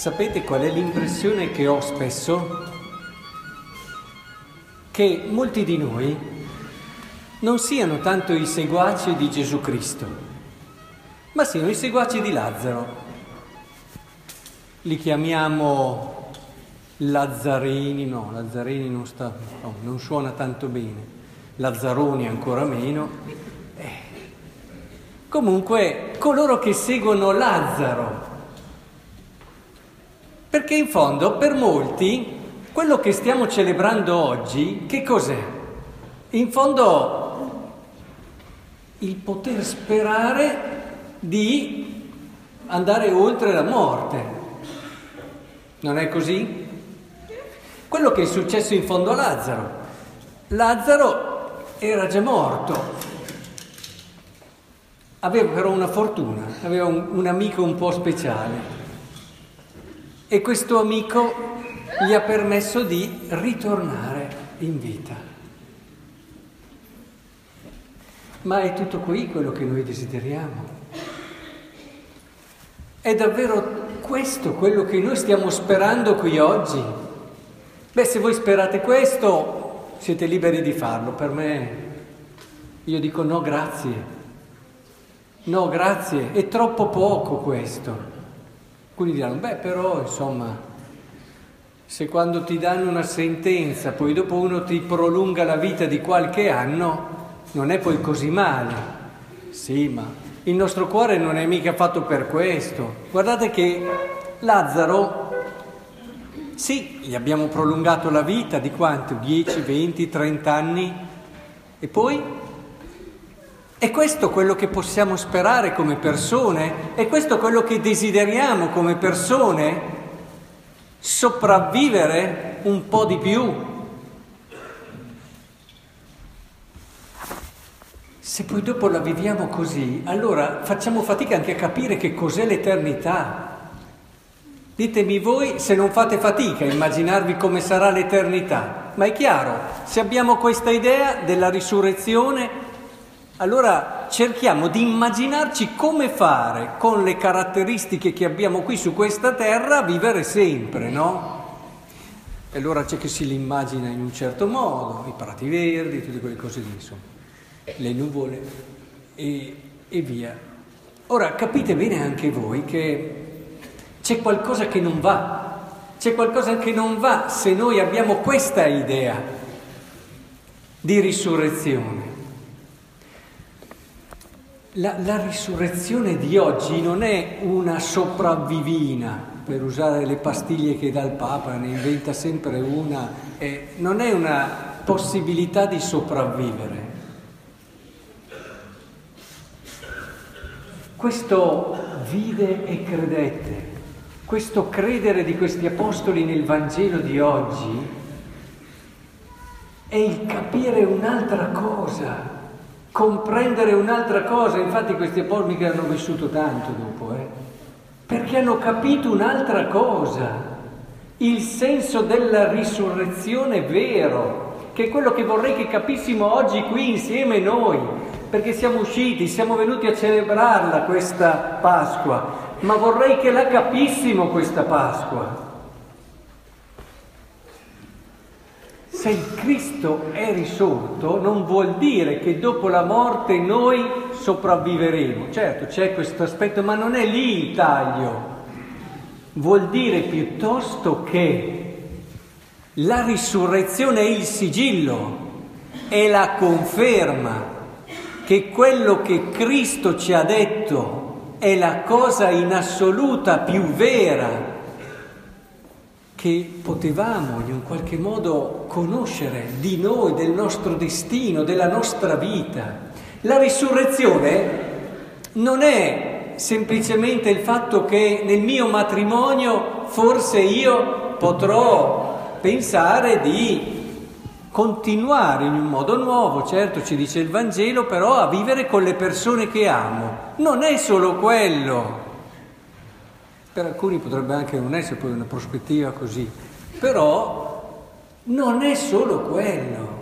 sapete qual è l'impressione che ho spesso? Che molti di noi non siano tanto i seguaci di Gesù Cristo, ma siano i seguaci di Lazzaro. Li chiamiamo Lazzarini, no, Lazzarini non, sta, no, non suona tanto bene, Lazzaroni ancora meno. Eh. Comunque, coloro che seguono Lazzaro, perché in fondo per molti quello che stiamo celebrando oggi, che cos'è? In fondo il poter sperare di andare oltre la morte. Non è così? Quello che è successo in fondo a Lazzaro. Lazzaro era già morto, aveva però una fortuna, aveva un, un amico un po' speciale e questo amico gli ha permesso di ritornare in vita. Ma è tutto qui quello che noi desideriamo. È davvero questo quello che noi stiamo sperando qui oggi? Beh, se voi sperate questo, siete liberi di farlo. Per me, io dico no, grazie. No, grazie. È troppo poco questo. Alcuni diranno, beh però insomma, se quando ti danno una sentenza, poi dopo uno ti prolunga la vita di qualche anno, non è poi così male. Sì, ma il nostro cuore non è mica fatto per questo. Guardate che Lazzaro, sì, gli abbiamo prolungato la vita di quanto? 10, 20, 30 anni? E poi è questo quello che possiamo sperare come persone? È questo quello che desideriamo come persone? Sopravvivere un po' di più? Se poi dopo la viviamo così, allora facciamo fatica anche a capire che cos'è l'eternità. Ditemi voi se non fate fatica a immaginarvi come sarà l'eternità, ma è chiaro, se abbiamo questa idea della risurrezione, allora cerchiamo di immaginarci come fare con le caratteristiche che abbiamo qui su questa terra vivere sempre, no? E allora c'è chi si li immagina in un certo modo, i prati verdi, tutte quelle cose lì, insomma, le nuvole e, e via. Ora capite bene anche voi che c'è qualcosa che non va, c'è qualcosa che non va se noi abbiamo questa idea di risurrezione. La, la, risurrezione di oggi non è una sopravvivina, per usare le pastiglie che dà il Papa, ne inventa sempre una, eh, non è una possibilità di sopravvivere. Questo vide e credette, questo credere di questi apostoli nel Vangelo di oggi è il capire un'altra cosa comprendere un'altra cosa, infatti questi apostoli che hanno vissuto tanto dopo, eh? perché hanno capito un'altra cosa, il senso della risurrezione vero, che è quello che vorrei che capissimo oggi qui insieme noi, perché siamo usciti, siamo venuti a celebrarla questa Pasqua, ma vorrei che la capissimo questa Pasqua. Se il Cristo è risorto non vuol dire che dopo la morte noi sopravviveremo. Certo, c'è questo aspetto, ma non è lì il taglio. Vuol dire piuttosto che la risurrezione è il sigillo, è la conferma che quello che Cristo ci ha detto è la cosa in assoluta più vera che potevamo in un qualche modo conoscere di noi, del nostro destino, della nostra vita. La risurrezione non è semplicemente il fatto che nel mio matrimonio forse io potrò pensare di continuare in un modo nuovo, certo ci dice il Vangelo, però a vivere con le persone che amo. Non è solo quello. Per alcuni potrebbe anche non essere poi una prospettiva così, però non è solo quello.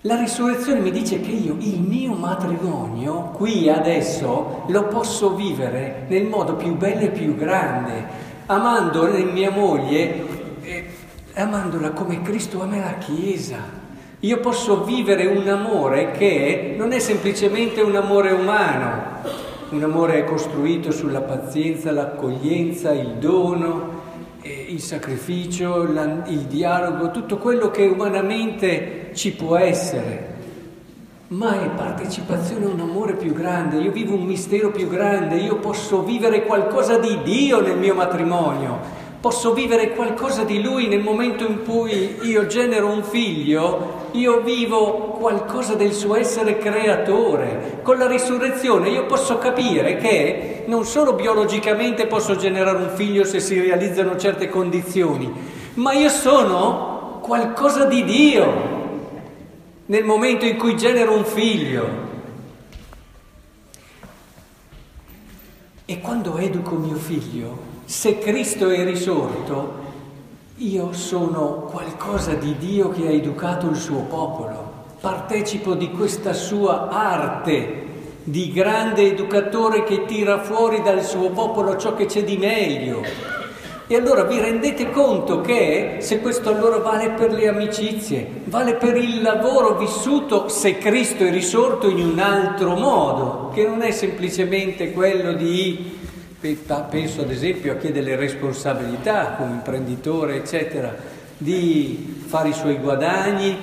La risurrezione mi dice che io il mio matrimonio qui adesso lo posso vivere nel modo più bello e più grande, amando mia moglie, eh, amandola come Cristo ama la Chiesa. Io posso vivere un amore che non è semplicemente un amore umano, un amore costruito sulla pazienza, l'accoglienza, il dono, eh, il sacrificio, il dialogo, tutto quello che umanamente ci può essere. Ma è partecipazione a un amore più grande, io vivo un mistero più grande, io posso vivere qualcosa di Dio nel mio matrimonio, posso vivere qualcosa di Lui nel momento in cui io genero un figlio, io vivo qualcosa del suo essere creatore. Con la risurrezione io posso capire che non solo biologicamente posso generare un figlio se si realizzano certe condizioni, ma io sono qualcosa di Dio nel momento in cui genero un figlio. E quando educo mio figlio, se Cristo è risorto, io sono qualcosa di Dio che ha educato il suo popolo, partecipo di questa sua arte di grande educatore che tira fuori dal suo popolo ciò che c'è di meglio. E allora vi rendete conto che se questo allora vale per le amicizie, vale per il lavoro vissuto se Cristo è risorto in un altro modo, che non è semplicemente quello di, penso ad esempio a chi ha delle responsabilità come imprenditore, eccetera, di fare i suoi guadagni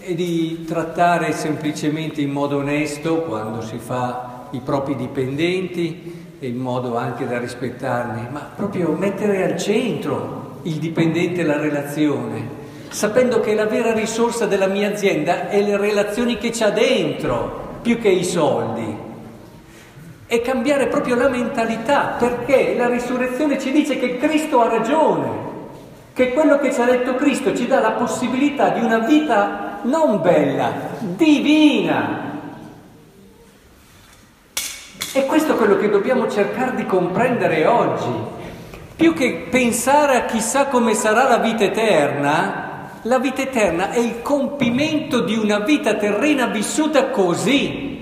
e di trattare semplicemente in modo onesto quando si fa i propri dipendenti in modo anche da rispettarli, ma proprio mettere al centro il dipendente e la relazione, sapendo che la vera risorsa della mia azienda è le relazioni che c'ha dentro, più che i soldi. E cambiare proprio la mentalità, perché la risurrezione ci dice che Cristo ha ragione, che quello che ci ha detto Cristo ci dà la possibilità di una vita non bella, divina, e questo è quello che dobbiamo cercare di comprendere oggi. Più che pensare a chissà come sarà la vita eterna, la vita eterna è il compimento di una vita terrena vissuta così.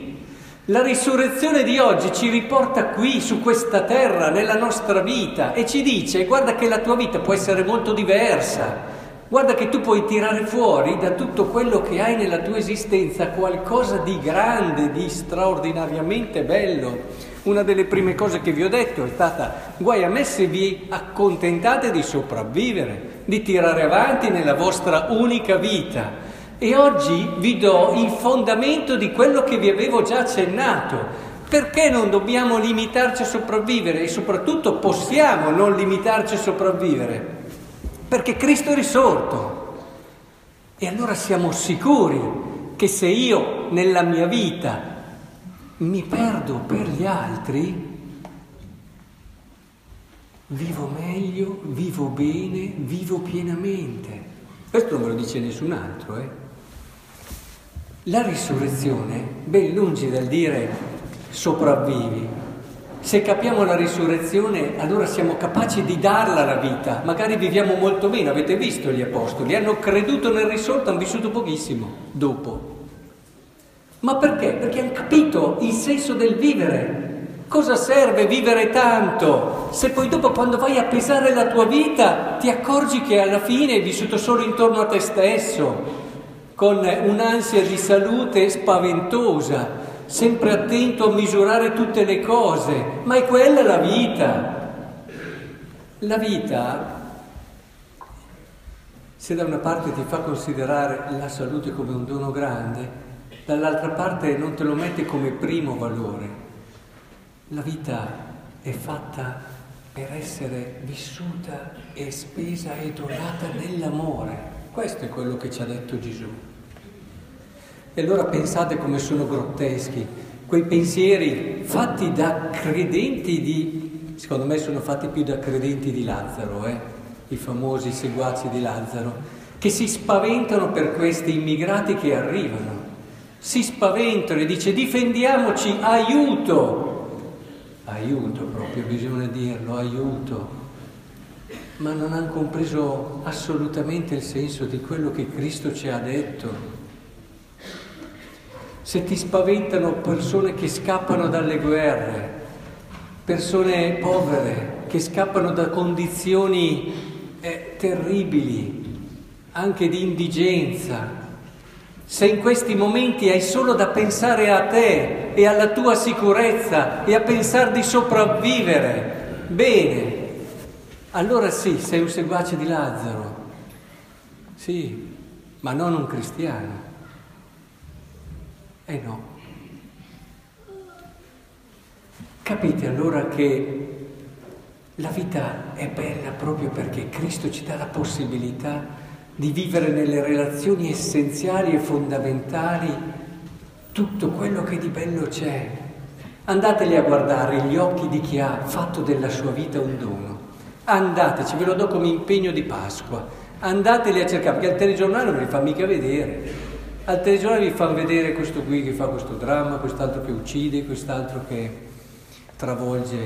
La risurrezione di oggi ci riporta qui, su questa terra, nella nostra vita e ci dice guarda che la tua vita può essere molto diversa, Guarda che tu puoi tirare fuori da tutto quello che hai nella tua esistenza qualcosa di grande, di straordinariamente bello. Una delle prime cose che vi ho detto è stata guai a me se vi accontentate di sopravvivere, di tirare avanti nella vostra unica vita. E oggi vi do il fondamento di quello che vi avevo già accennato. Perché non dobbiamo limitarci a sopravvivere e soprattutto possiamo non limitarci a sopravvivere? perché Cristo è risorto. E allora siamo sicuri che se io nella mia vita mi perdo per gli altri, vivo meglio, vivo bene, vivo pienamente. Questo non me lo dice nessun altro. Eh? La risurrezione, ben lungi dal dire sopravvivi, se capiamo la risurrezione, allora siamo capaci di darla la vita. Magari viviamo molto meno, avete visto gli apostoli, hanno creduto nel risorto, hanno vissuto pochissimo dopo. Ma perché? Perché hanno capito il senso del vivere. Cosa serve vivere tanto se poi dopo quando vai a pesare la tua vita ti accorgi che alla fine hai vissuto solo intorno a te stesso, con un'ansia di salute spaventosa, sempre attento a misurare tutte le cose, ma è quella la vita. La vita, se da una parte ti fa considerare la salute come un dono grande, dall'altra parte non te lo mette come primo valore. La vita è fatta per essere vissuta e spesa e donata nell'amore. Questo è quello che ci ha detto Gesù. E allora pensate come sono grotteschi quei pensieri fatti da credenti di, secondo me sono fatti più da credenti di Lazzaro, eh? i famosi seguaci di Lazzaro, che si spaventano per questi immigrati che arrivano. Si spaventano e dice difendiamoci, aiuto, aiuto proprio, bisogna dirlo, aiuto. Ma non hanno compreso assolutamente il senso di quello che Cristo ci ha detto se ti spaventano persone che scappano dalle guerre, persone povere che scappano da condizioni eh, terribili, anche di indigenza. Se in questi momenti hai solo da pensare a te e alla tua sicurezza e a pensare di sopravvivere, bene, allora sì, sei un seguace di Lazzaro, sì, ma non un cristiano. Eh no. Capite allora che la vita è bella proprio perché Cristo ci dà la possibilità di vivere nelle relazioni essenziali e fondamentali tutto quello che di bello c'è. Andateli a guardare gli occhi di chi ha fatto della sua vita un dono. Andateci, ve lo do come impegno di Pasqua. Andateli a cercare, perché al telegiornale non li fa mica vedere. Al telegiornale vi fanno vedere questo qui che fa questo dramma, quest'altro che uccide, quest'altro che travolge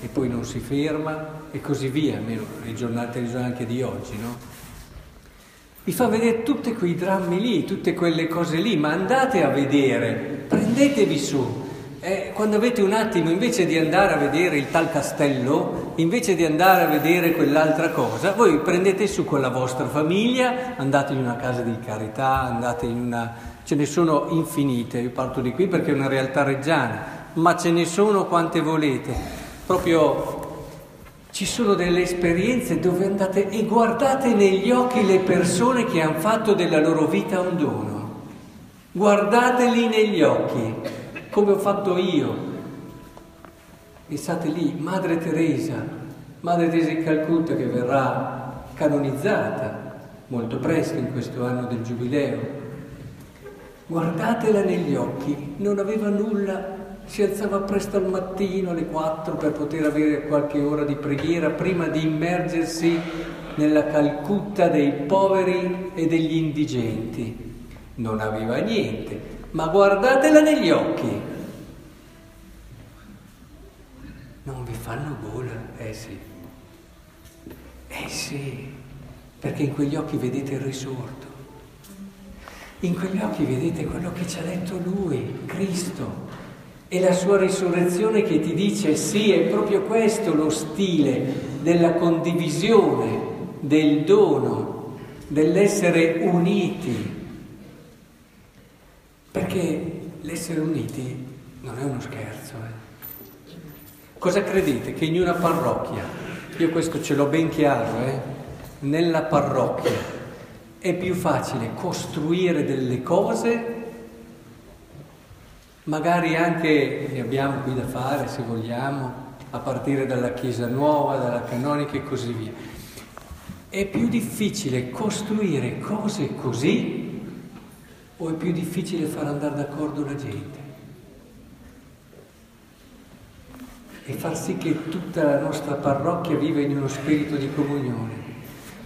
e poi non si ferma e così via, almeno i giornali, telegiornali anche di oggi, no? Vi fa vedere tutti quei drammi lì, tutte quelle cose lì, ma andate a vedere, prendetevi su. Eh, quando avete un attimo, invece di andare a vedere il tal castello, invece di andare a vedere quell'altra cosa, voi prendete su con la vostra famiglia, andate in una casa di carità, andate in una... ce ne sono infinite, io parto di qui perché è una realtà reggiana, ma ce ne sono quante volete proprio ci sono delle esperienze dove andate e guardate negli occhi le persone che hanno fatto della loro vita un dono. Guardateli negli occhi, come ho fatto io. Pensate lì, Madre Teresa, Madre Teresa di Calcutta che verrà canonizzata molto presto in questo anno del Giubileo. Guardatela negli occhi, non aveva nulla si alzava presto al mattino alle 4 per poter avere qualche ora di preghiera prima di immergersi nella Calcutta dei poveri e degli indigenti. Non aveva niente, ma guardatela negli occhi. Non vi fanno gola? Eh sì. Eh sì, perché in quegli occhi vedete il risorto. In quegli occhi vedete quello che ci ha detto lui, Cristo, è la sua risurrezione che ti dice sì, è proprio questo lo stile della condivisione, del dono, dell'essere uniti. Perché l'essere uniti non è uno scherzo. Eh? Cosa credete? Che in una parrocchia, io questo ce l'ho ben chiaro, eh? nella parrocchia è più facile costruire delle cose Magari anche ne abbiamo qui da fare, se vogliamo, a partire dalla Chiesa Nuova, dalla Canonica e così via. È più difficile costruire cose così o è più difficile far andare d'accordo la gente? E far sì che tutta la nostra parrocchia viva in uno spirito di comunione.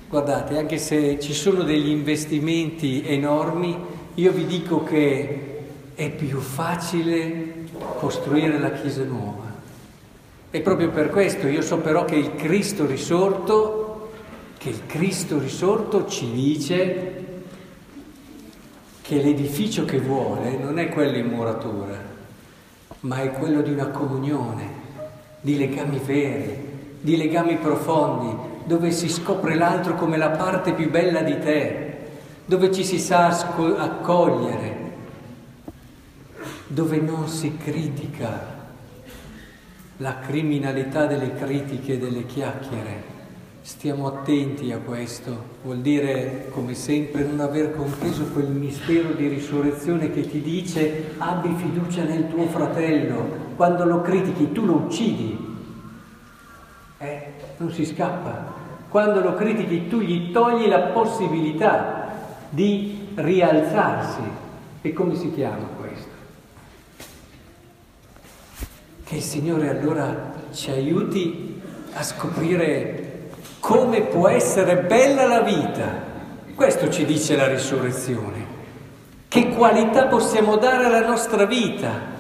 Guardate, anche se ci sono degli investimenti enormi, io vi dico che è più facile costruire la Chiesa nuova. E proprio per questo io so però che il Cristo risorto, che il Cristo risorto ci dice che l'edificio che vuole non è quello in muratura, ma è quello di una comunione, di legami veri, di legami profondi, dove si scopre l'altro come la parte più bella di te, dove ci si sa accogliere, dove non si critica la criminalità delle critiche e delle chiacchiere. Stiamo attenti a questo, vuol dire come sempre non aver compreso quel mistero di risurrezione che ti dice abbi fiducia nel tuo fratello, quando lo critichi tu lo uccidi, eh, non si scappa, quando lo critichi tu gli togli la possibilità di rialzarsi. E come si chiama questo? Che il Signore allora ci aiuti a scoprire come può essere bella la vita. Questo ci dice la risurrezione. Che qualità possiamo dare alla nostra vita.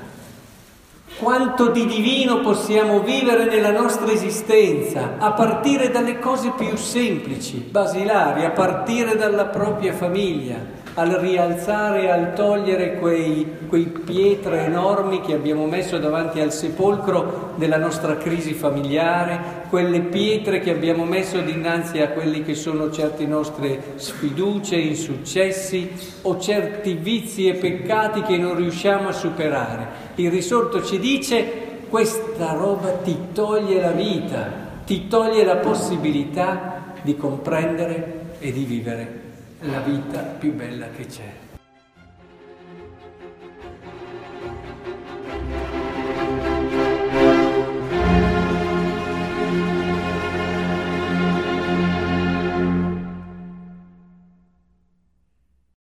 Quanto di divino possiamo vivere nella nostra esistenza, a partire dalle cose più semplici, basilari, a partire dalla propria famiglia, al rialzare, al togliere quei, quei pietre enormi che abbiamo messo davanti al sepolcro della nostra crisi familiare, quelle pietre che abbiamo messo dinanzi a quelli che sono certe nostre sfiducie, insuccessi o certi vizi e peccati che non riusciamo a superare. Il risorto ci dice questa roba ti toglie la vita, ti toglie la possibilità di comprendere e di vivere la vita più bella che c'è.